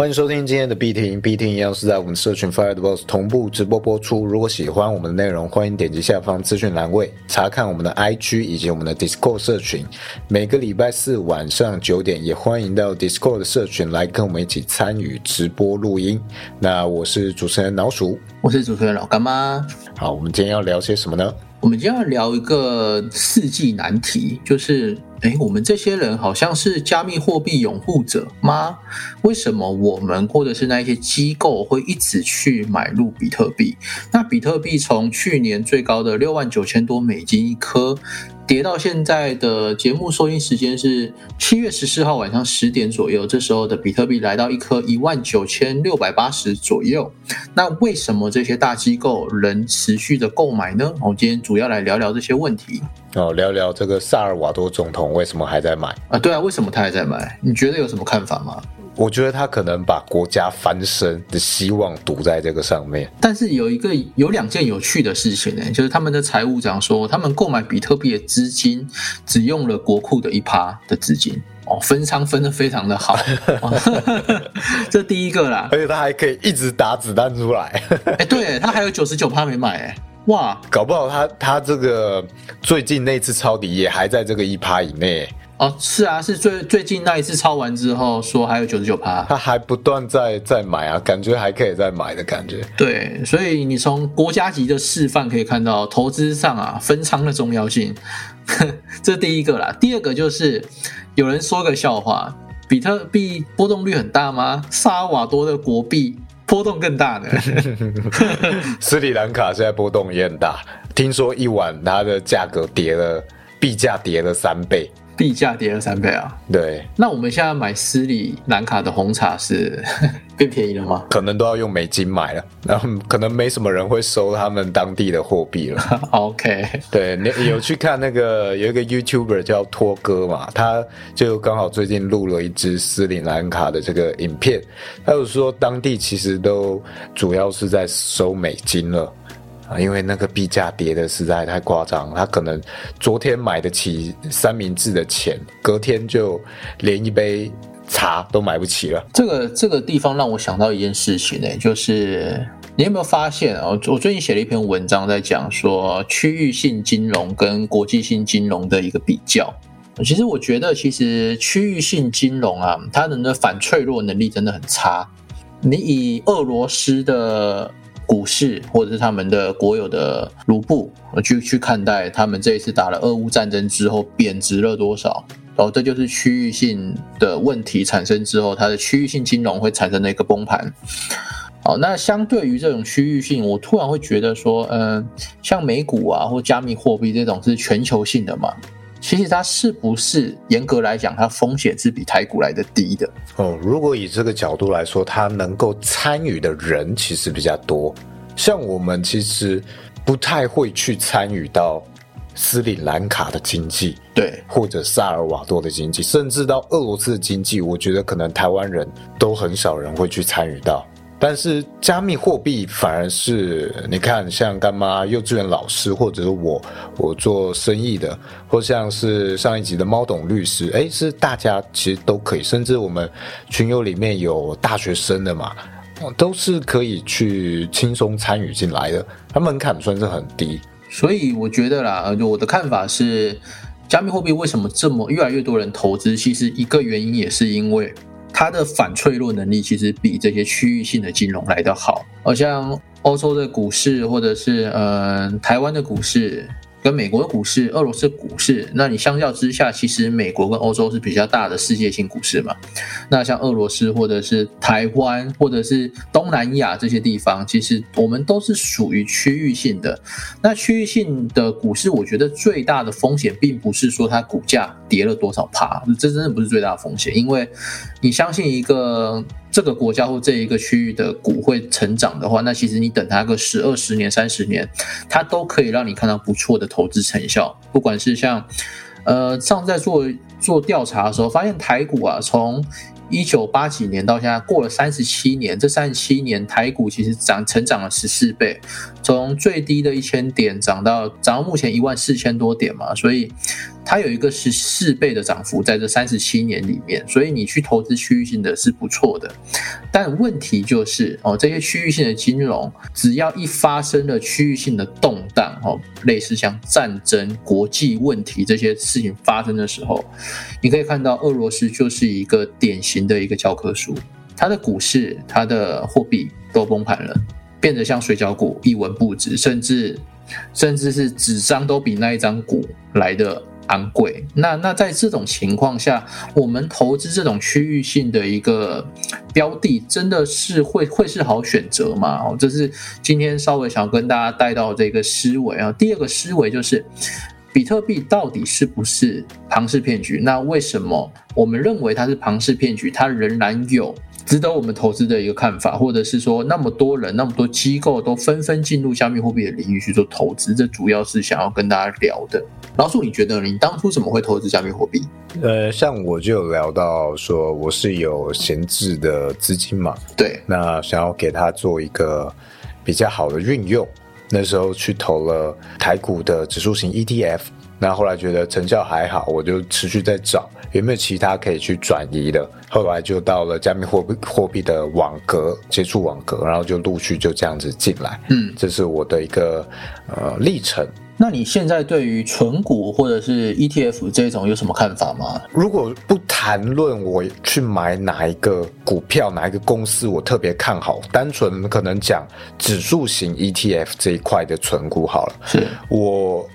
欢迎收听今天的 B 听，B 听一样是在我们社群 Fire the Boss 同步直播播出。如果喜欢我们的内容，欢迎点击下方资讯栏位查看我们的 IG 以及我们的 Discord 社群。每个礼拜四晚上九点，也欢迎到 Discord 的社群来跟我们一起参与直播录音。那我是主持人老鼠，我是主持人老干妈。好，我们今天要聊些什么呢？我们今天要聊一个世纪难题，就是，哎，我们这些人好像是加密货币拥护者吗？为什么我们或者是那一些机构会一直去买入比特币？那比特币从去年最高的六万九千多美金一颗。跌到现在的节目收音时间是七月十四号晚上十点左右，这时候的比特币来到一颗一万九千六百八十左右。那为什么这些大机构仍持续的购买呢？我们今天主要来聊聊这些问题。哦，聊聊这个萨尔瓦多总统为什么还在买啊？对啊，为什么他还在买？你觉得有什么看法吗？我觉得他可能把国家翻身的希望赌在这个上面。但是有一个有两件有趣的事情呢，就是他们的财务长说，他们购买比特币的资金只用了国库的一趴的资金哦，分仓分的非常的好。这第一个啦，而且他还可以一直打子弹出来。哎，对他还有九十九趴没买哎，哇，搞不好他他这个最近那次抄底也还在这个一趴以内。哦，是啊，是最最近那一次抄完之后说还有九十九趴，他还不断在在买啊，感觉还可以再买的感觉。对，所以你从国家级的示范可以看到投资上啊分仓的重要性，这第一个啦。第二个就是有人说个笑话，比特币波动率很大吗？萨尔瓦多的国币波动更大呢。斯里兰卡现在波动也很大，听说一晚它的价格跌了，币价跌了三倍。币价跌了三倍啊！对，那我们现在买斯里兰卡的红茶是 变便宜了吗？可能都要用美金买了，然后可能没什么人会收他们当地的货币了。OK，对你有去看那个有一个 YouTuber 叫托哥嘛，他就刚好最近录了一支斯里兰卡的这个影片，他有说当地其实都主要是在收美金了。因为那个币价跌的实在太夸张，他可能昨天买得起三明治的钱，隔天就连一杯茶都买不起了。这个这个地方让我想到一件事情呢，就是你有没有发现啊？我最近写了一篇文章，在讲说区域性金融跟国际性金融的一个比较。其实我觉得，其实区域性金融啊，它的反脆弱能力真的很差。你以俄罗斯的。股市或者是他们的国有的卢布，去去看待他们这一次打了俄乌战争之后贬值了多少，然后这就是区域性的问题产生之后，它的区域性金融会产生的一个崩盘。好，那相对于这种区域性，我突然会觉得说，嗯，像美股啊或加密货币这种是全球性的嘛。其实它是不是严格来讲，它风险是比台股来的低的哦？如果以这个角度来说，它能够参与的人其实比较多。像我们其实不太会去参与到斯里兰卡的经济，对，或者萨尔瓦多的经济，甚至到俄罗斯的经济，我觉得可能台湾人都很少人会去参与到。但是加密货币反而是，你看像干妈幼稚园老师，或者是我，我做生意的，或像是上一集的猫董律师，哎，是大家其实都可以，甚至我们群友里面有大学生的嘛，都是可以去轻松参与进来的，它门槛算是很低。所以我觉得啦，我的看法是，加密货币为什么这么越来越多人投资？其实一个原因也是因为。它的反脆弱能力其实比这些区域性的金融来得好，而像欧洲的股市或者是呃台湾的股市。跟美国的股市、俄罗斯股市，那你相较之下，其实美国跟欧洲是比较大的世界性股市嘛。那像俄罗斯或者是台湾或者是东南亚这些地方，其实我们都是属于区域性的。那区域性的股市，我觉得最大的风险并不是说它股价跌了多少趴，这真的不是最大的风险，因为你相信一个。这个国家或这一个区域的股会成长的话，那其实你等它个十二十年、三十年，它都可以让你看到不错的投资成效。不管是像，呃，上次在做做调查的时候，发现台股啊，从一九八几年到现在过了三十七年，这三十七年台股其实涨成长了十四倍，从最低的一千点涨到涨到目前一万四千多点嘛，所以它有一个十四倍的涨幅在这三十七年里面，所以你去投资区域性的是不错的。但问题就是哦，这些区域性的金融，只要一发生了区域性的动荡哦，类似像战争、国际问题这些事情发生的时候，你可以看到俄罗斯就是一个典型的一个教科书，它的股市、它的货币都崩盘了，变得像水饺股一文不值，甚至甚至是纸张都比那一张股来的。昂贵，那那在这种情况下，我们投资这种区域性的一个标的，真的是会会是好选择吗？哦，这是今天稍微想跟大家带到这个思维啊。第二个思维就是，比特币到底是不是庞氏骗局？那为什么我们认为它是庞氏骗局？它仍然有。值得我们投资的一个看法，或者是说，那么多人、那么多机构都纷纷进入加密货币的领域去做投资，这主要是想要跟大家聊的。老鼠，你觉得你当初怎么会投资加密货币？呃，像我就有聊到说，我是有闲置的资金嘛，对，那想要给它做一个比较好的运用，那时候去投了台股的指数型 ETF。那后来觉得成效还好，我就持续在找有没有其他可以去转移的。后来就到了加密货币货币的网格接触网格，然后就陆续就这样子进来。嗯，这是我的一个呃历程。那你现在对于纯股或者是 ETF 这种有什么看法吗？如果不谈论我去买哪一个股票、哪一个公司，我特别看好，单纯可能讲指数型 ETF 这一块的纯股好了。是我。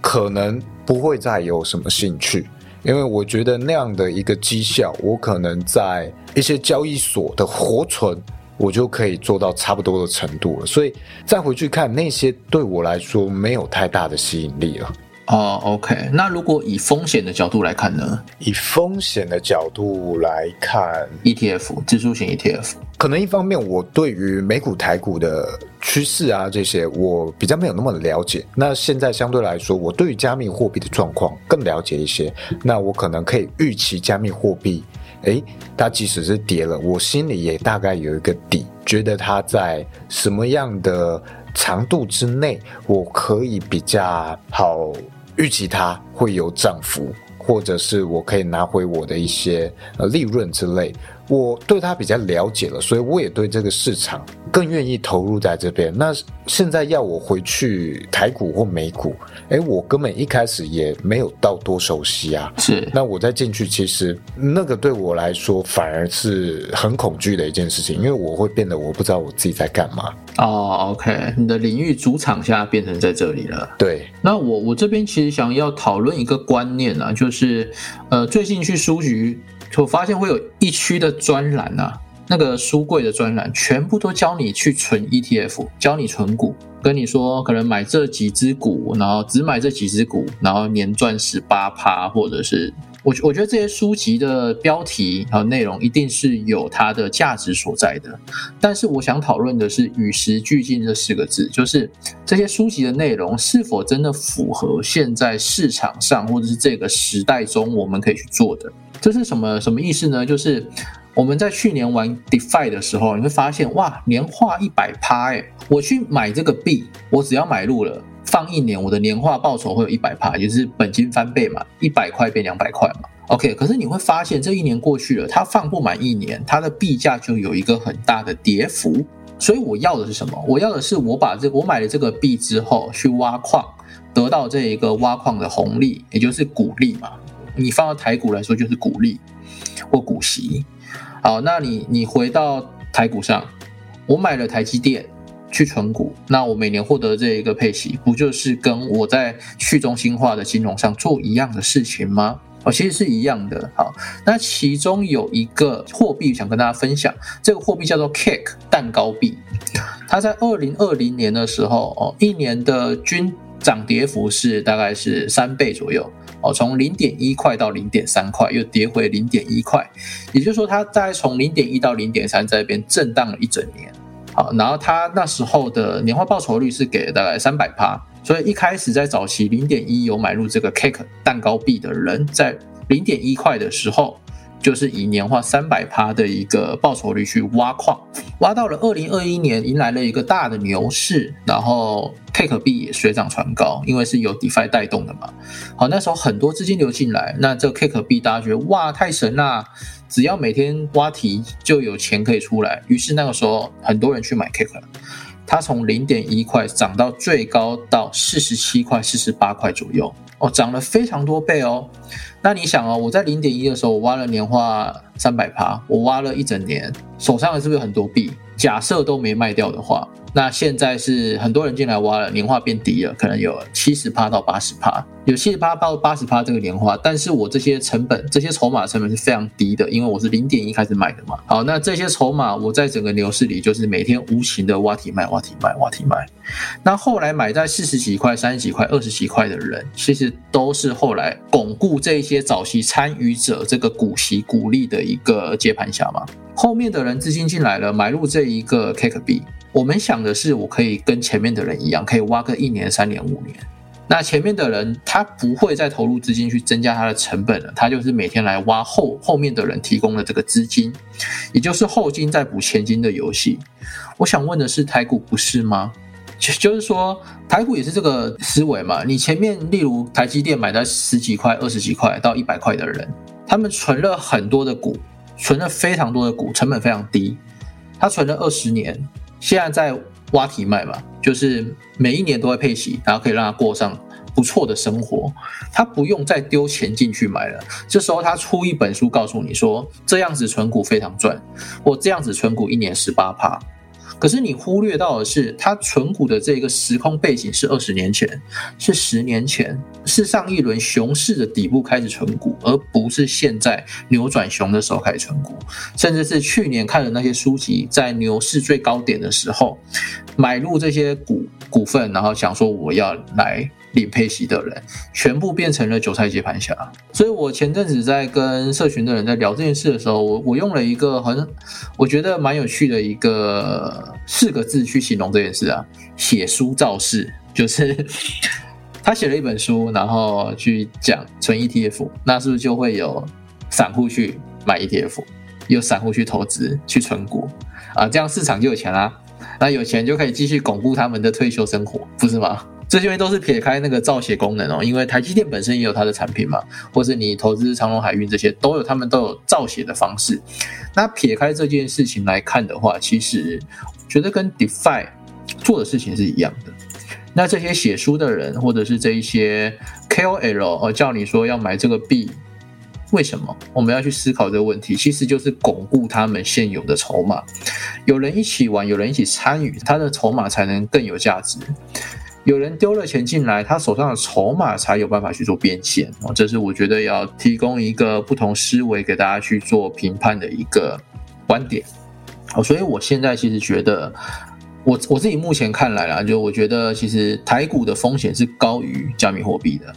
可能不会再有什么兴趣，因为我觉得那样的一个绩效，我可能在一些交易所的活存，我就可以做到差不多的程度了。所以再回去看那些，对我来说没有太大的吸引力了。哦，OK，那如果以风险的角度来看呢？以风险的角度来看，ETF 指数型 ETF，可能一方面我对于美股、台股的趋势啊这些，我比较没有那么了解。那现在相对来说，我对于加密货币的状况更了解一些。那我可能可以预期加密货币，诶，它即使是跌了，我心里也大概有一个底，觉得它在什么样的长度之内，我可以比较好。预期它会有涨幅，或者是我可以拿回我的一些呃利润之类。我对它比较了解了，所以我也对这个市场更愿意投入在这边。那现在要我回去台股或美股，哎，我根本一开始也没有到多熟悉啊。是，那我再进去，其实那个对我来说反而是很恐惧的一件事情，因为我会变得我不知道我自己在干嘛。哦，OK，你的领域主场现在变成在这里了。对，那我我这边其实想要讨论一个观念啊，就是呃，最近去书局。我发现会有一区的专栏啊，那个书柜的专栏，全部都教你去存 ETF，教你存股，跟你说可能买这几只股，然后只买这几只股，然后年赚十八趴，或者是我我觉得这些书籍的标题和内容一定是有它的价值所在的，但是我想讨论的是与时俱进这四个字，就是这些书籍的内容是否真的符合现在市场上或者是这个时代中我们可以去做的。这是什么什么意思呢？就是我们在去年玩 DeFi 的时候，你会发现哇，年化一百趴哎！我去买这个币，我只要买入了，放一年，我的年化报酬会有一百趴，也就是本金翻倍嘛，一百块变两百块嘛。OK，可是你会发现这一年过去了，它放不满一年，它的币价就有一个很大的跌幅。所以我要的是什么？我要的是我把这我买了这个币之后去挖矿，得到这一个挖矿的红利，也就是股利嘛。你放到台股来说，就是股利或股息。好，那你你回到台股上，我买了台积电去存股，那我每年获得这一个配息，不就是跟我在去中心化的金融上做一样的事情吗？哦，其实是一样的。好，那其中有一个货币想跟大家分享，这个货币叫做 Cake 蛋糕币，它在二零二零年的时候，哦，一年的均涨跌幅是大概是三倍左右。哦，从零点一块到零点三块，又跌回零点一块，也就是说，它在从零点一到零点三这边震荡了一整年。好，然后它那时候的年化报酬率是给了大概三百趴，所以一开始在早期零点一有买入这个 cake 蛋糕币的人，在零点一块的时候就是以年化三百趴的一个报酬率去挖矿，挖到了二零二一年，迎来了一个大的牛市，然后 Cake 币也水涨船高，因为是由 DeFi 带动的嘛。好，那时候很多资金流进来，那这 Cake 币大家觉得哇太神啦，只要每天挖题就有钱可以出来，于是那个时候很多人去买 Cake，它从零点一块涨到最高到四十七块、四十八块左右。哦，涨了非常多倍哦。那你想哦，我在零点一的时候，我挖了年化三百趴，我挖了一整年，手上的是不是很多币？假设都没卖掉的话。那现在是很多人进来挖了，年化变低了，可能有七十趴到八十趴，有七十趴到八十趴这个年化，但是我这些成本、这些筹码成本是非常低的，因为我是零点一开始买的嘛。好，那这些筹码我在整个牛市里就是每天无情的挖题卖、挖题卖、挖题卖。那后来买在四十几块、三十几块、二十几块的人，其实都是后来巩固这些早期参与者这个股息股利的一个接盘侠嘛。后面的人资金进来了，买入这一个 Cake 币。我们想的是，我可以跟前面的人一样，可以挖个一年、三年、五年。那前面的人他不会再投入资金去增加他的成本了，他就是每天来挖后后面的人提供的这个资金，也就是后金在补前金的游戏。我想问的是，台股不是吗？就是说，台股也是这个思维嘛？你前面例如台积电买在十几块、二十几块到一百块的人，他们存了很多的股，存了非常多的股，成本非常低，他存了二十年。现在在挖题卖嘛，就是每一年都会配息，然后可以让他过上不错的生活，他不用再丢钱进去买了。这时候他出一本书告诉你说，这样子存股非常赚，我这样子存股一年十八趴。可是你忽略到的是，它存股的这个时空背景是二十年前，是十年前，是上一轮熊市的底部开始存股，而不是现在扭转熊的时候开始存股，甚至是去年看的那些书籍，在牛市最高点的时候买入这些股股份，然后想说我要来。领配息的人全部变成了韭菜接盘侠，所以我前阵子在跟社群的人在聊这件事的时候，我我用了一个很我觉得蛮有趣的一个四个字去形容这件事啊，写书造势，就是 他写了一本书，然后去讲存 ETF，那是不是就会有散户去买 ETF，有散户去投资去存股？啊，这样市场就有钱啦，那有钱就可以继续巩固他们的退休生活，不是吗？这些都是撇开那个造血功能哦，因为台积电本身也有它的产品嘛，或是你投资长隆海运这些都有，他们都有造血的方式。那撇开这件事情来看的话，其实觉得跟 DeFi 做的事情是一样的。那这些写书的人，或者是这一些 KOL 哦，叫你说要买这个币，为什么？我们要去思考这个问题，其实就是巩固他们现有的筹码。有人一起玩，有人一起参与，他的筹码才能更有价值。有人丢了钱进来，他手上的筹码才有办法去做变现哦。这是我觉得要提供一个不同思维给大家去做评判的一个观点哦。所以我现在其实觉得，我我自己目前看来啊，就我觉得其实台股的风险是高于加密货币的。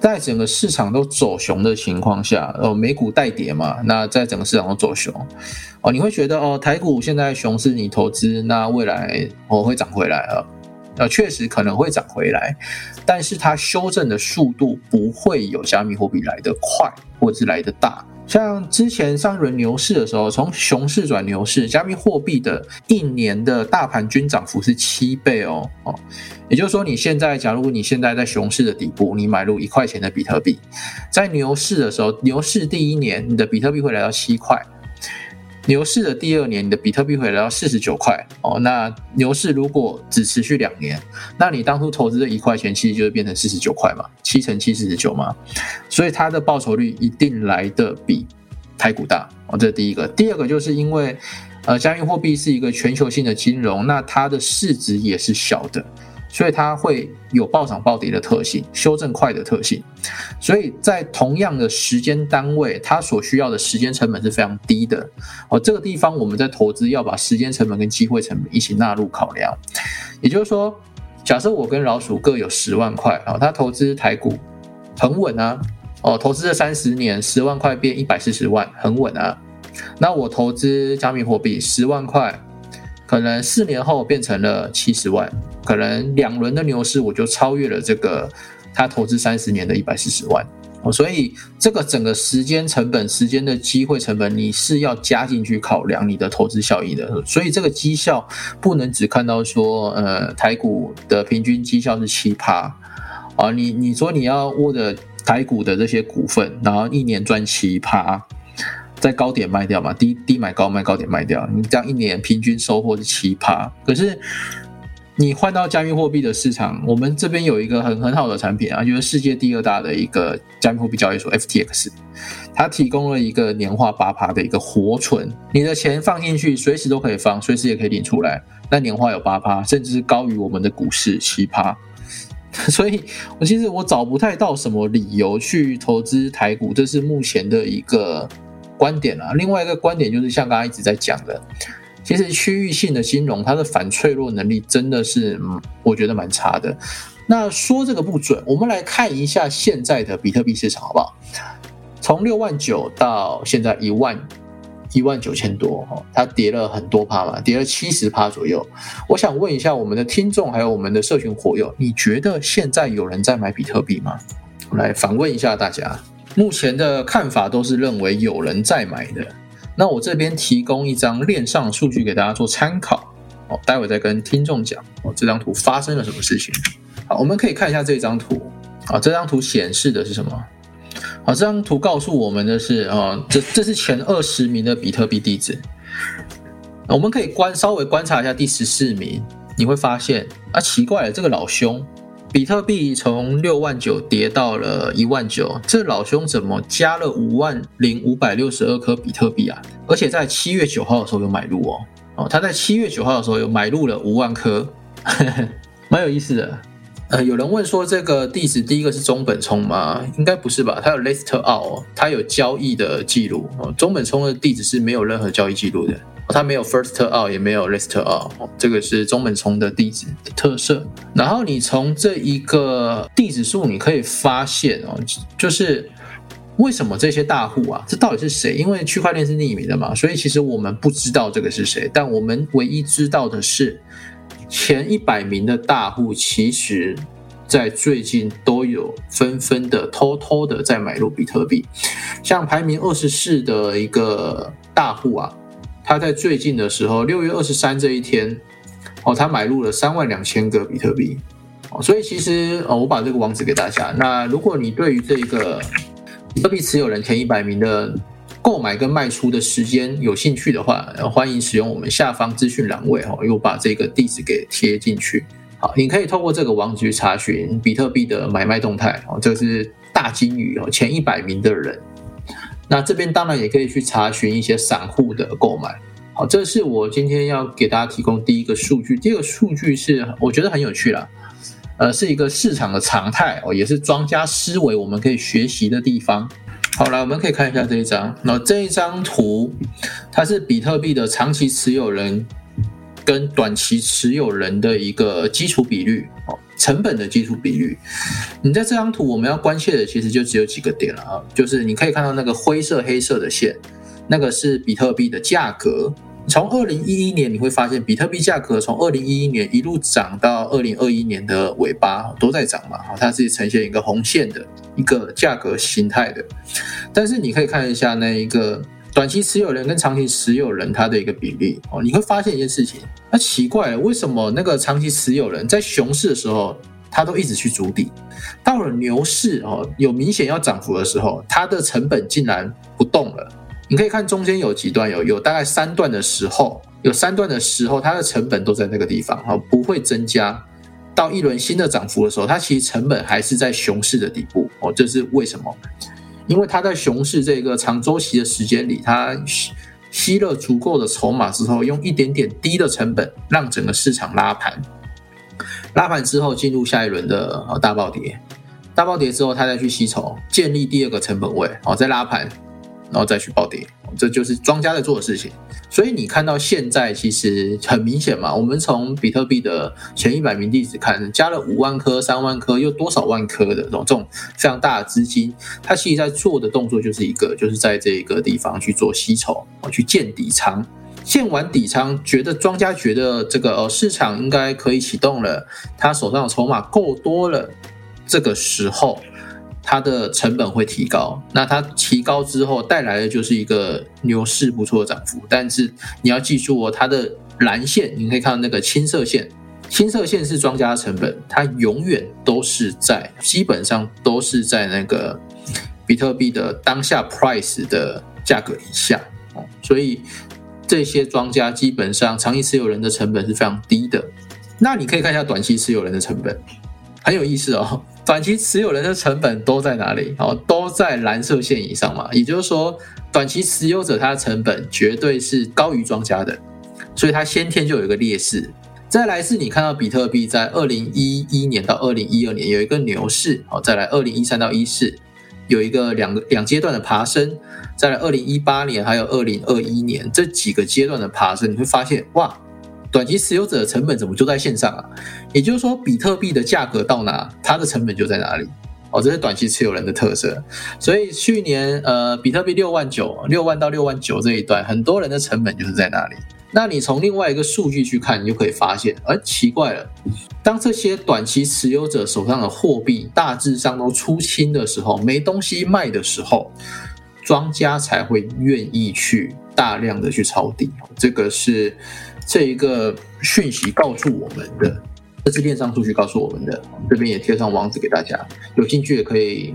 在整个市场都走熊的情况下，哦，美股带跌嘛，那在整个市场都走熊哦，你会觉得哦，台股现在熊市，你投资，那未来我会涨回来了。呃，确实可能会涨回来，但是它修正的速度不会有加密货币来得快，或者是来得大。像之前上一轮牛市的时候，从熊市转牛市，加密货币的一年的大盘均涨幅是七倍哦哦，也就是说，你现在假如你现在在熊市的底部，你买入一块钱的比特币，在牛市的时候，牛市第一年，你的比特币会来到七块。牛市的第二年，你的比特币会来到四十九块哦。那牛市如果只持续两年，那你当初投资的一块钱，其实就会变成四十九块嘛，七乘七四十九嘛。所以它的报酬率一定来的比台股大哦。这是第一个。第二个就是因为，呃，加密货币是一个全球性的金融，那它的市值也是小的。所以它会有暴涨暴跌的特性，修正快的特性。所以在同样的时间单位，它所需要的时间成本是非常低的。哦，这个地方我们在投资要把时间成本跟机会成本一起纳入考量。也就是说，假设我跟老鼠各有十万块啊，他投资台股很稳啊，哦，投资了三十年，十万块变一百四十万，很稳啊。那我投资加密货币十万块。可能四年后变成了七十万，可能两轮的牛市我就超越了这个他投资三十年的一百四十万，所以这个整个时间成本、时间的机会成本，你是要加进去考量你的投资效益的。所以这个绩效不能只看到说，呃，台股的平均绩效是七趴啊，你你说你要握着台股的这些股份，然后一年赚七趴，在高点卖掉嘛，低低买高卖，高点卖掉，你这样一年平均收获是七趴，可是。你换到加密货币的市场，我们这边有一个很很好的产品啊，就是世界第二大的一个加密货币交易所 FTX，它提供了一个年化八趴的一个活存，你的钱放进去，随时都可以放，随时也可以领出来，那年化有八趴，甚至是高于我们的股市七趴，所以我其实我找不太到什么理由去投资台股，这是目前的一个观点啊。另外一个观点就是像刚刚一直在讲的。其实区域性的金融，它的反脆弱能力真的是，我觉得蛮差的。那说这个不准，我们来看一下现在的比特币市场好不好？从六万九到现在一万一万九千多，哦，它跌了很多趴嘛，跌了七十趴左右。我想问一下我们的听众还有我们的社群火友，你觉得现在有人在买比特币吗？我来反问一下大家，目前的看法都是认为有人在买的。那我这边提供一张链上数据给大家做参考，哦，待会再跟听众讲哦，这张图发生了什么事情？好，我们可以看一下这张图，啊，这张图显示的是什么？好，这张图告诉我们的是，啊，这这是前二十名的比特币地址，我们可以观稍微观察一下第十四名，你会发现啊，奇怪了，这个老兄。比特币从六万九跌到了一万九，这老兄怎么加了五万零五百六十二颗比特币啊？而且在七月九号的时候有买入哦，哦，他在七月九号的时候有买入了五万颗，蛮有意思的。呃，有人问说这个地址第一个是中本聪吗？应该不是吧？他有 list out，他有交易的记录哦。中本聪的地址是没有任何交易记录的。它没有 first out，也没有 last out，这个是中本聪的地址的特色。然后你从这一个地址数，你可以发现哦，就是为什么这些大户啊，这到底是谁？因为区块链是匿名的嘛，所以其实我们不知道这个是谁。但我们唯一知道的是，前一百名的大户，其实在最近都有纷纷的偷偷的在买入比特币。像排名二十四的一个大户啊。他在最近的时候，六月二十三这一天，哦，他买入了三万两千个比特币，哦，所以其实哦，我把这个网址给大家。那如果你对于这个比特币持有人前一百名的购买跟卖出的时间有兴趣的话，欢迎使用我们下方资讯栏位哦，又把这个地址给贴进去。好，你可以透过这个网址去查询比特币的买卖动态哦，这是大金鱼哦，前一百名的人。那这边当然也可以去查询一些散户的购买。好，这是我今天要给大家提供第一个数据。第二个数据是我觉得很有趣了，呃，是一个市场的常态哦，也是庄家思维我们可以学习的地方。好来，我们可以看一下这一张。那这一张图，它是比特币的长期持有人跟短期持有人的一个基础比率哦。成本的基础比率，你在这张图我们要关切的其实就只有几个点了啊，就是你可以看到那个灰色黑色的线，那个是比特币的价格。从二零一一年你会发现，比特币价格从二零一一年一路涨到二零二一年的尾巴都在涨嘛，它是呈现一个红线的一个价格形态的。但是你可以看一下那一个短期持有人跟长期持有人它的一个比例哦，你会发现一件事情。那奇怪，为什么那个长期持有人在熊市的时候，他都一直去筑底，到了牛市哦，有明显要涨幅的时候，它的成本竟然不动了。你可以看中间有几段，有有大概三段的时候，有三段的时候，它的成本都在那个地方哦，不会增加。到一轮新的涨幅的时候，它其实成本还是在熊市的底部哦，这是为什么？因为它在熊市这个长周期的时间里，它。吸吸了足够的筹码之后，用一点点低的成本让整个市场拉盘，拉盘之后进入下一轮的大暴跌，大暴跌之后，它再去吸筹，建立第二个成本位，哦，再拉盘。然后再去暴跌，这就是庄家在做的事情。所以你看到现在其实很明显嘛，我们从比特币的前一百名地址看，加了五万颗、三万颗，又多少万颗的这种这种非常大的资金，它其实在做的动作就是一个，就是在这个地方去做吸筹，去建底仓，建完底仓，觉得庄家觉得这个呃市场应该可以启动了，他手上的筹码够多了，这个时候。它的成本会提高。那它提高之后带来的就是一个牛市不错的涨幅。但是你要记住哦，它的蓝线你可以看到那个青色线，青色线是庄家的成本，它永远都是在基本上都是在那个比特币的当下 price 的价格以下哦，所以这些庄家基本上长期持有人的成本是非常低的。那你可以看一下短期持有人的成本，很有意思哦。短期持有人的成本都在哪里？哦，都在蓝色线以上嘛。也就是说，短期持有者他的成本绝对是高于庄家的，所以他先天就有一个劣势。再来是你看到比特币在二零一一年到二零一二年有一个牛市，好，再来二零一三到一四有一个两个两阶段的爬升，再来二零一八年还有二零二一年这几个阶段的爬升，你会发现哇。短期持有者的成本怎么就在线上啊？也就是说，比特币的价格到哪，它的成本就在哪里。哦，这是短期持有人的特色。所以去年，呃，比特币六万九，六万到六万九这一段，很多人的成本就是在那里。那你从另外一个数据去看，你就可以发现，哎，奇怪了，当这些短期持有者手上的货币大致上都出清的时候，没东西卖的时候，庄家才会愿意去大量的去抄底。这个是。这一个讯息告诉我们的，这是链上数据告诉我们的。这边也贴上网址给大家，有兴趣也可以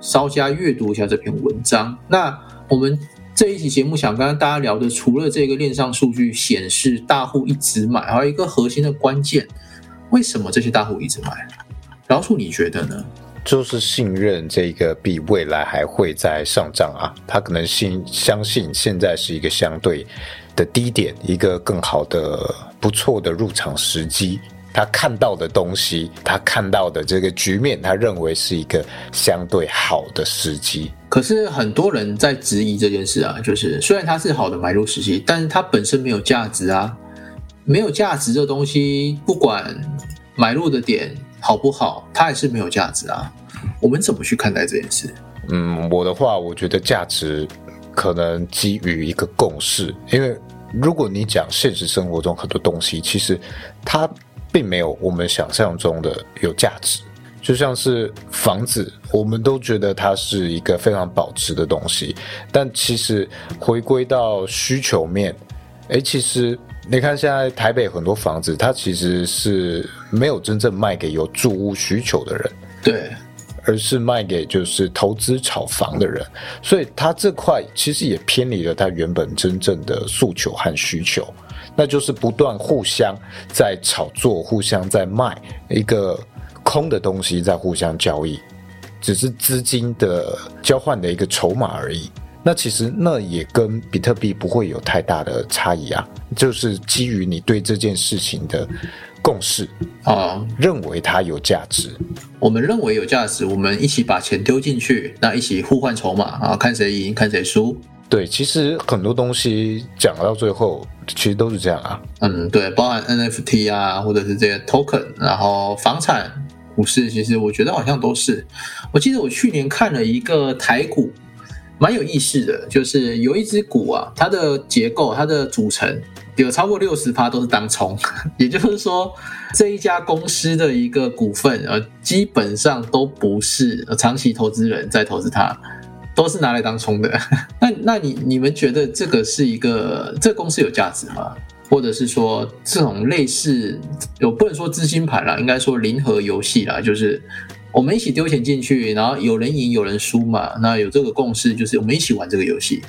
稍加阅读一下这篇文章。那我们这一期节目想跟大家聊的，除了这个链上数据显示大户一直买，还有一个核心的关键，为什么这些大户一直买？老鼠，你觉得呢？就是信任这个币未来还会再上涨啊，他可能信相信现在是一个相对。的低点，一个更好的、不错的入场时机。他看到的东西，他看到的这个局面，他认为是一个相对好的时机。可是很多人在质疑这件事啊，就是虽然它是好的买入时机，但是它本身没有价值啊，没有价值的东西，不管买入的点好不好，它还是没有价值啊。我们怎么去看待这件事？嗯，我的话，我觉得价值。可能基于一个共识，因为如果你讲现实生活中很多东西，其实它并没有我们想象中的有价值。就像是房子，我们都觉得它是一个非常保值的东西，但其实回归到需求面，诶，其实你看现在台北很多房子，它其实是没有真正卖给有住屋需求的人。对。而是卖给就是投资炒房的人，所以它这块其实也偏离了它原本真正的诉求和需求，那就是不断互相在炒作、互相在卖一个空的东西，在互相交易，只是资金的交换的一个筹码而已。那其实那也跟比特币不会有太大的差异啊，就是基于你对这件事情的。共识啊，认为它有价值。我们认为有价值，我们一起把钱丢进去，那一起互换筹码啊，看谁赢，看谁输。对，其实很多东西讲到最后，其实都是这样啊。嗯，对，包含 NFT 啊，或者是这些 token，然后房产、股市，其实我觉得好像都是。我记得我去年看了一个台股，蛮有意思的，就是有一只股啊，它的结构、它的组成。有超过六十趴都是当冲，也就是说，这一家公司的一个股份，呃，基本上都不是长期投资人在投资它，都是拿来当冲的。那那你你们觉得这个是一个这个公司有价值吗？或者是说这种类似，有不能说资金盘啦，应该说零和游戏啦，就是我们一起丢钱进去，然后有人赢有人输嘛，那有这个共识，就是我们一起玩这个游戏。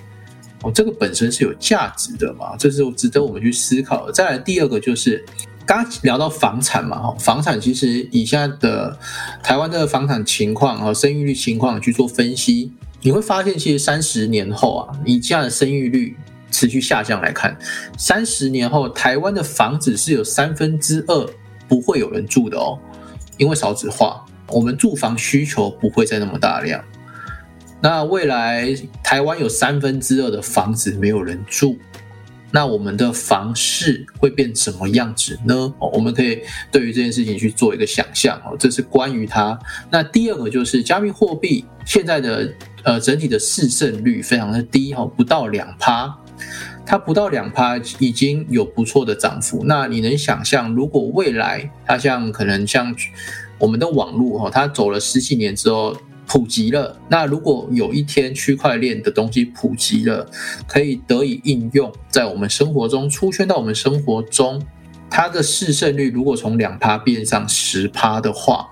哦，这个本身是有价值的嘛？这是值得我们去思考。再来第二个就是，刚聊到房产嘛，哈，房产其实以现在的台湾的房产情况和生育率情况去做分析，你会发现，其实三十年后啊，以这样的生育率持续下降来看，三十年后台湾的房子是有三分之二不会有人住的哦，因为少子化，我们住房需求不会再那么大量。那未来台湾有三分之二的房子没有人住，那我们的房市会变什么样子呢？我们可以对于这件事情去做一个想象哦，这是关于它。那第二个就是加密货币现在的呃整体的市胜率非常的低哈，不到两趴，它不到两趴已经有不错的涨幅。那你能想象，如果未来它像可能像我们的网络哈，它走了十几年之后。普及了。那如果有一天区块链的东西普及了，可以得以应用在我们生活中，出圈到我们生活中，它的市胜率如果从两趴变上十趴的话，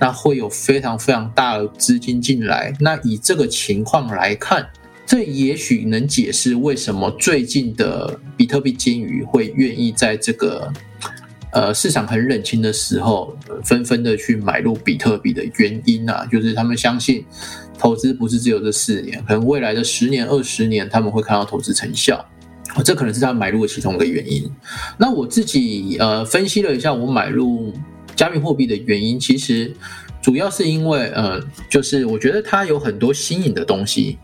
那会有非常非常大的资金进来。那以这个情况来看，这也许能解释为什么最近的比特币鲸鱼会愿意在这个。呃，市场很冷清的时候，纷纷的去买入比特币的原因啊，就是他们相信投资不是只有这四年，可能未来的十年、二十年，他们会看到投资成效，这可能是他买入的其中一个原因。那我自己呃分析了一下，我买入加密货币的原因，其实主要是因为呃，就是我觉得它有很多新颖的东西，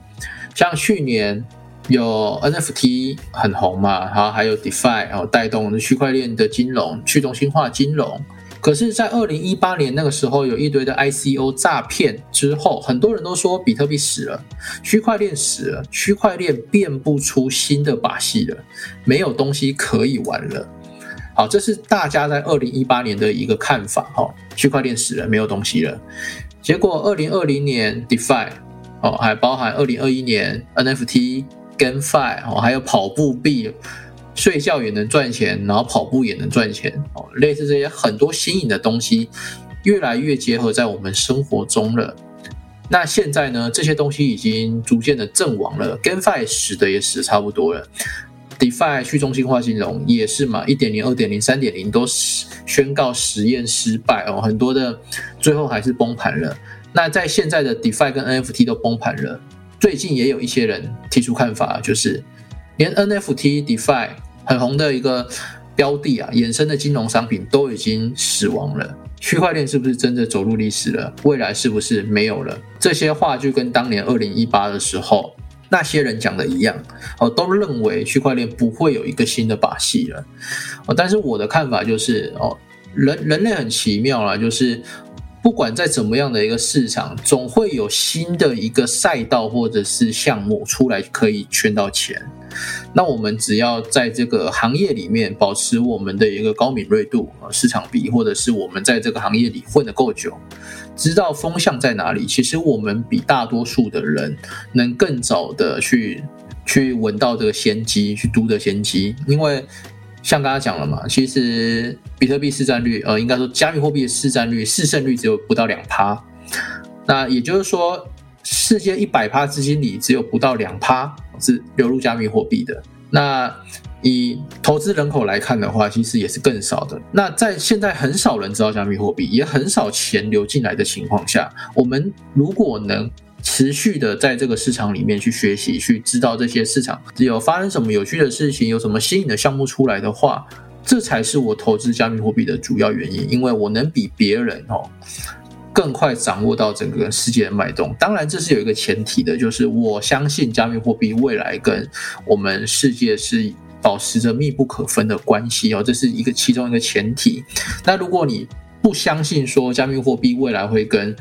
像去年。有 NFT 很红嘛，然后还有 DeFi，然后带动区块链的金融、去中心化金融。可是，在二零一八年那个时候，有一堆的 ICO 诈骗之后，很多人都说比特币死了，区块链死了，区块链变不出新的把戏了，没有东西可以玩了。好，这是大家在二零一八年的一个看法。哈，区块链死了，没有东西了。结果，二零二零年 DeFi，哦，还包含二零二一年 NFT。跟 f i 哦，还有跑步币，睡觉也能赚钱，然后跑步也能赚钱哦，类似这些很多新颖的东西，越来越结合在我们生活中了。那现在呢，这些东西已经逐渐的阵亡了跟 f i 死的也死差不多了，DeFi 去中心化金融也是嘛，一点零、二点零、三点零都宣告实验失败哦，很多的最后还是崩盘了。那在现在的 DeFi 跟 NFT 都崩盘了。最近也有一些人提出看法，就是连 NFT、DeFi 很红的一个标的啊，衍生的金融商品都已经死亡了。区块链是不是真的走入历史了？未来是不是没有了？这些话就跟当年二零一八的时候那些人讲的一样，哦，都认为区块链不会有一个新的把戏了。哦，但是我的看法就是，哦，人人类很奇妙啊，就是。不管在怎么样的一个市场，总会有新的一个赛道或者是项目出来，可以圈到钱。那我们只要在这个行业里面保持我们的一个高敏锐度啊，市场比，或者是我们在这个行业里混得够久，知道风向在哪里，其实我们比大多数的人能更早的去去闻到这个先机，去读的先机，因为。像刚刚讲了嘛，其实比特币市占率，呃，应该说加密货币的市占率、市胜率只有不到两趴。那也就是说，世界一百趴资金里只有不到两趴是流入加密货币的。那以投资人口来看的话，其实也是更少的。那在现在很少人知道加密货币，也很少钱流进来的情况下，我们如果能。持续的在这个市场里面去学习，去知道这些市场有发生什么有趣的事情，有什么新颖的项目出来的话，这才是我投资加密货币的主要原因。因为我能比别人哦更快掌握到整个世界的脉动。当然，这是有一个前提的，就是我相信加密货币未来跟我们世界是保持着密不可分的关系哦，这是一个其中一个前提。那如果你不相信说加密货币未来会跟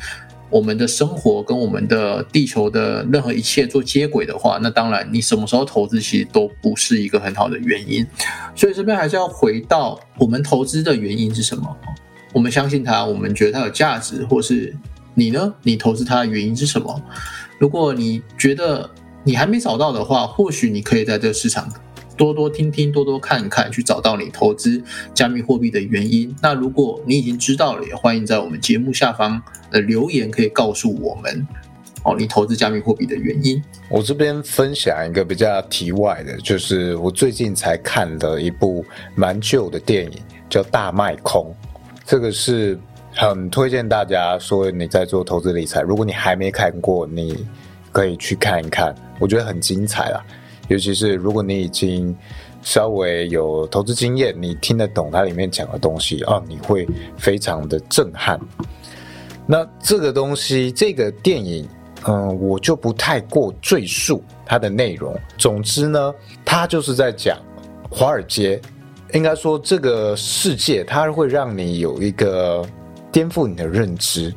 我们的生活跟我们的地球的任何一切做接轨的话，那当然你什么时候投资其实都不是一个很好的原因。所以这边还是要回到我们投资的原因是什么？我们相信它，我们觉得它有价值，或是你呢？你投资它的原因是什么？如果你觉得你还没找到的话，或许你可以在这个市场。多多听听，多多看看，去找到你投资加密货币的原因。那如果你已经知道了，也欢迎在我们节目下方的留言可以告诉我们哦，你投资加密货币的原因。我这边分享一个比较题外的，就是我最近才看的一部蛮旧的电影，叫《大卖空》。这个是很推荐大家说你在做投资理财，如果你还没看过，你可以去看一看，我觉得很精彩啦。尤其是如果你已经稍微有投资经验，你听得懂它里面讲的东西啊，你会非常的震撼。那这个东西，这个电影，嗯，我就不太过赘述它的内容。总之呢，它就是在讲华尔街，应该说这个世界，它会让你有一个颠覆你的认知。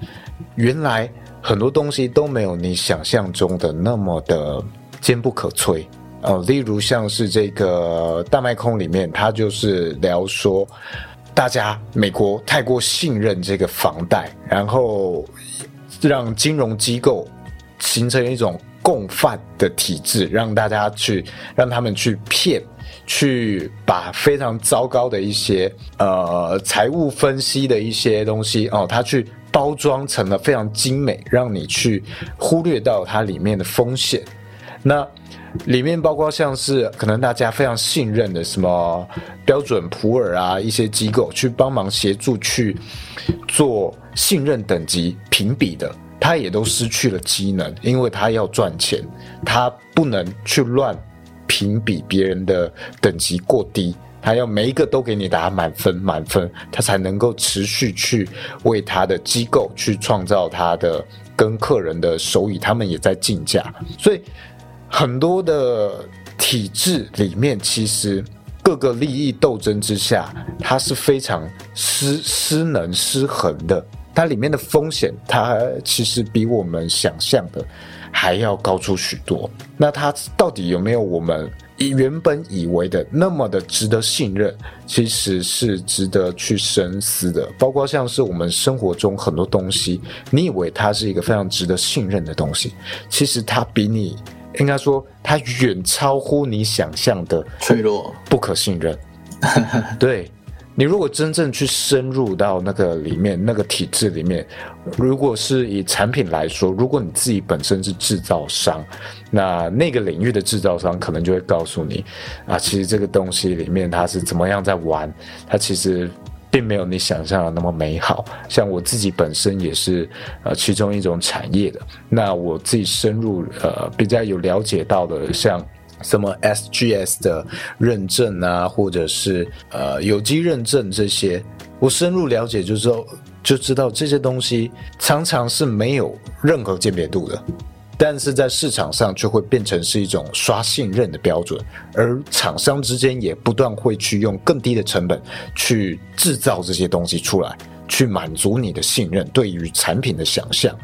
原来很多东西都没有你想象中的那么的坚不可摧。呃，例如像是这个大麦空里面，他就是聊说，大家美国太过信任这个房贷，然后让金融机构形成一种共犯的体制，让大家去让他们去骗，去把非常糟糕的一些呃财务分析的一些东西哦，他去包装成了非常精美，让你去忽略到它里面的风险。那里面包括像是可能大家非常信任的什么标准普尔啊一些机构去帮忙协助去做信任等级评比的，它也都失去了机能，因为它要赚钱，它不能去乱评比别人的等级过低，它要每一个都给你打满分满分，它才能够持续去为它的机构去创造它的跟客人的收益，他们也在竞价，所以。很多的体制里面，其实各个利益斗争之下，它是非常失失能、失衡的。它里面的风险，它其实比我们想象的还要高出许多。那它到底有没有我们原本以为的那么的值得信任？其实是值得去深思的。包括像是我们生活中很多东西，你以为它是一个非常值得信任的东西，其实它比你。应该说，它远超乎你想象的脆弱、不可信任。对你，如果真正去深入到那个里面、那个体制里面，如果是以产品来说，如果你自己本身是制造商，那那个领域的制造商可能就会告诉你，啊，其实这个东西里面它是怎么样在玩，它其实。并没有你想象的那么美好。像我自己本身也是呃其中一种产业的，那我自己深入呃比较有了解到的，像什么 SGS 的认证啊，或者是呃有机认证这些，我深入了解就之后就知道这些东西常常是没有任何鉴别度的。但是在市场上就会变成是一种刷信任的标准，而厂商之间也不断会去用更低的成本去制造这些东西出来，去满足你的信任对于产品的想象。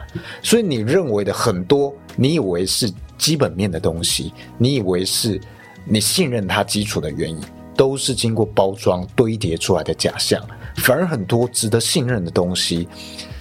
所以你认为的很多，你以为是基本面的东西，你以为是你信任它基础的原因，都是经过包装堆叠出来的假象。反而很多值得信任的东西。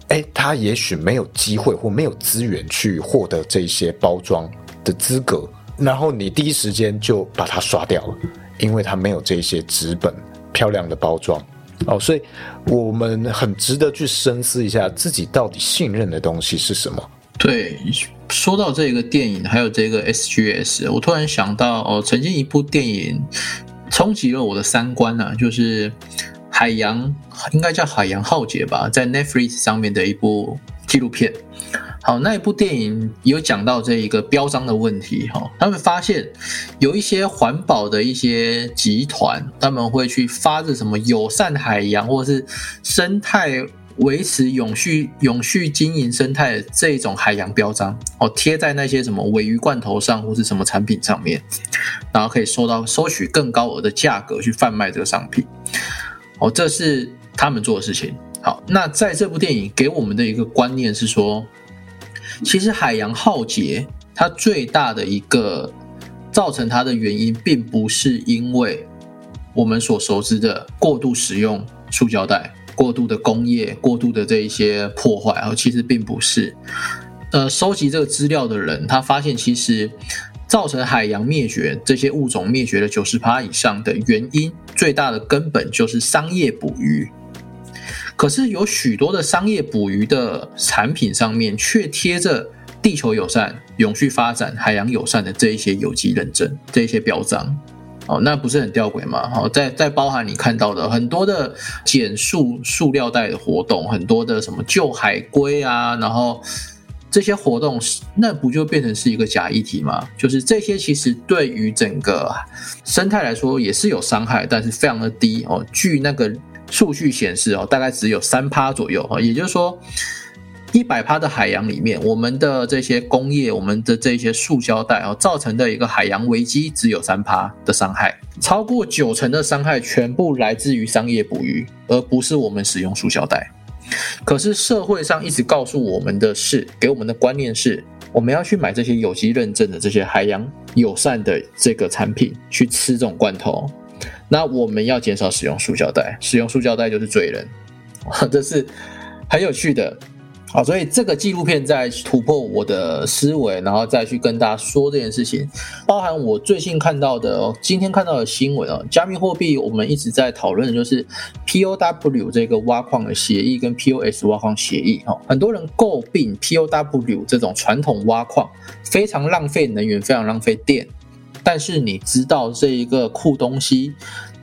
哎，他也许没有机会或没有资源去获得这些包装的资格，然后你第一时间就把它刷掉了，因为他没有这些纸本漂亮的包装哦，所以我们很值得去深思一下自己到底信任的东西是什么。对，说到这个电影，还有这个 SGS，我突然想到哦，曾经一部电影冲击了我的三观啊，就是。海洋应该叫海洋浩劫吧，在 Netflix 上面的一部纪录片。好，那一部电影有讲到这一个标章的问题。哈，他们发现有一些环保的一些集团，他们会去发着什么友善海洋或者是生态维持永续、永续经营生态这种海洋标章，哦，贴在那些什么尾鱼罐头上或是什么产品上面，然后可以收到收取更高额的价格去贩卖这个商品。哦，这是他们做的事情。好，那在这部电影给我们的一个观念是说，其实海洋浩劫它最大的一个造成它的原因，并不是因为我们所熟知的过度使用塑胶袋、过度的工业、过度的这一些破坏，而其实并不是。呃，收集这个资料的人，他发现其实。造成海洋灭绝，这些物种灭绝了九十趴以上的原因，最大的根本就是商业捕鱼。可是有许多的商业捕鱼的产品上面，却贴着地球友善、永续发展、海洋友善的这一些有机认证、这一些标章。哦，那不是很吊诡吗？好，在在包含你看到的很多的减塑塑料袋的活动，很多的什么救海龟啊，然后。这些活动，那不就变成是一个假议题吗？就是这些其实对于整个生态来说也是有伤害，但是非常的低哦。据那个数据显示哦，大概只有三趴左右哦。也就是说，一百趴的海洋里面，我们的这些工业、我们的这些塑胶袋哦，造成的一个海洋危机只有三趴的伤害，超过九成的伤害全部来自于商业捕鱼，而不是我们使用塑胶袋。可是社会上一直告诉我们的是，给我们的观念是，我们要去买这些有机认证的这些海洋友善的这个产品，去吃这种罐头。那我们要减少使用塑胶袋，使用塑胶袋就是罪人。这是很有趣的。好，所以这个纪录片在突破我的思维，然后再去跟大家说这件事情，包含我最近看到的，今天看到的新闻啊，加密货币我们一直在讨论的就是 POW 这个挖矿的协议跟 POS 挖矿协议哈，很多人诟病 POW 这种传统挖矿非常浪费能源，非常浪费电，但是你知道这一个酷东西，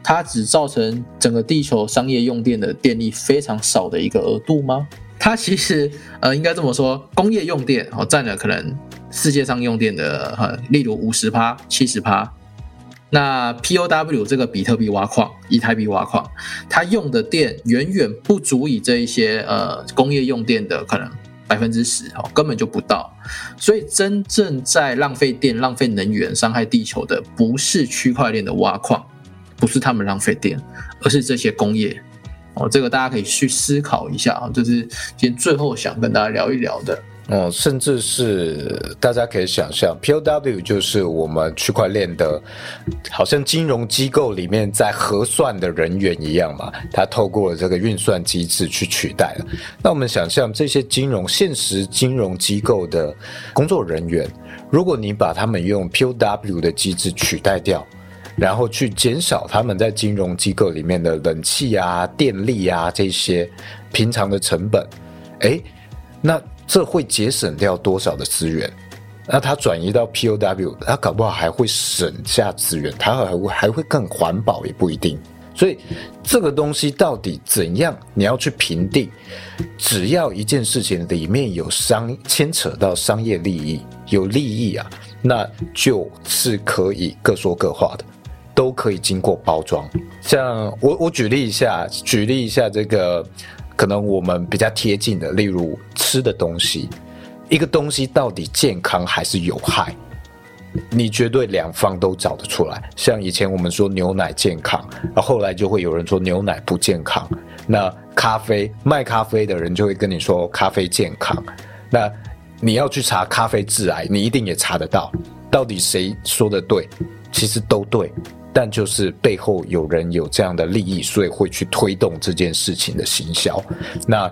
它只造成整个地球商业用电的电力非常少的一个额度吗？它其实呃，应该这么说，工业用电哦占了可能世界上用电的哈，例如五十趴、七十趴。那 POW 这个比特币挖矿、以太币挖矿，它用的电远远不足以这一些呃工业用电的可能百分之十哦，根本就不到。所以真正在浪费电、浪费能源、伤害地球的，不是区块链的挖矿，不是他们浪费电，而是这些工业。哦，这个大家可以去思考一下啊，这是今天最后想跟大家聊一聊的。哦，甚至是大家可以想象，POW 就是我们区块链的，好像金融机构里面在核算的人员一样嘛，它透过了这个运算机制去取代了。那我们想象这些金融现实金融机构的工作人员，如果你把他们用 POW 的机制取代掉。然后去减少他们在金融机构里面的冷气啊、电力啊这些平常的成本，哎，那这会节省掉多少的资源？那它转移到 POW，它搞不好还会省下资源，它还会还会更环保也不一定。所以这个东西到底怎样？你要去评定，只要一件事情里面有商牵扯到商业利益，有利益啊，那就是可以各说各话的。都可以经过包装，像我我举例一下，举例一下这个可能我们比较贴近的，例如吃的东西，一个东西到底健康还是有害，你绝对两方都找得出来。像以前我们说牛奶健康，后来就会有人说牛奶不健康。那咖啡卖咖啡的人就会跟你说咖啡健康。那你要去查咖啡致癌，你一定也查得到，到底谁说的对？其实都对。但就是背后有人有这样的利益，所以会去推动这件事情的行销。那，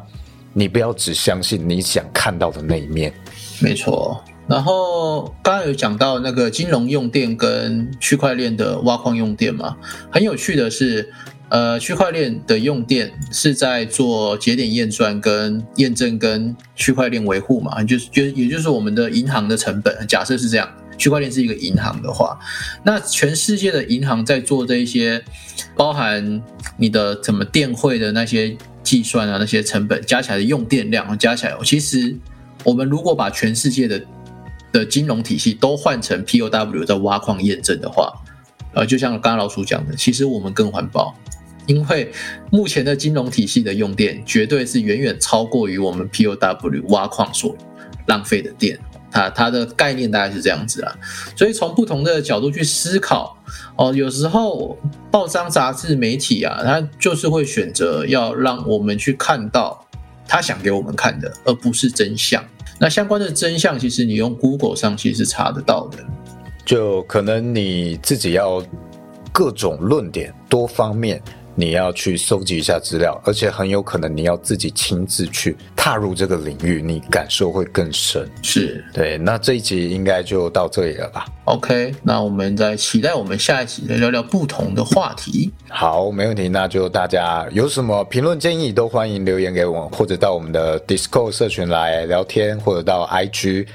你不要只相信你想看到的那一面。没错。然后刚刚有讲到那个金融用电跟区块链的挖矿用电嘛，很有趣的是，呃，区块链的用电是在做节点验算跟验证跟区块链维护嘛，就是就也就是我们的银行的成本，假设是这样。区块链是一个银行的话，那全世界的银行在做这一些，包含你的怎么电汇的那些计算啊，那些成本加起来的用电量加起来，其实我们如果把全世界的的金融体系都换成 POW 在挖矿验证的话，呃，就像刚刚老鼠讲的，其实我们更环保，因为目前的金融体系的用电绝对是远远超过于我们 POW 挖矿所浪费的电。它它的概念大概是这样子啊，所以从不同的角度去思考哦，有时候报章、杂志、媒体啊，它就是会选择要让我们去看到他想给我们看的，而不是真相。那相关的真相，其实你用 Google 上其实是查得到的，就可能你自己要各种论点多方面。你要去收集一下资料，而且很有可能你要自己亲自去踏入这个领域，你感受会更深。是对，那这一集应该就到这里了吧？OK，那我们再期待我们下一集来聊聊不同的话题。好，没问题，那就大家有什么评论建议都欢迎留言给我们，或者到我们的 Discord 社群来聊天，或者到 IG。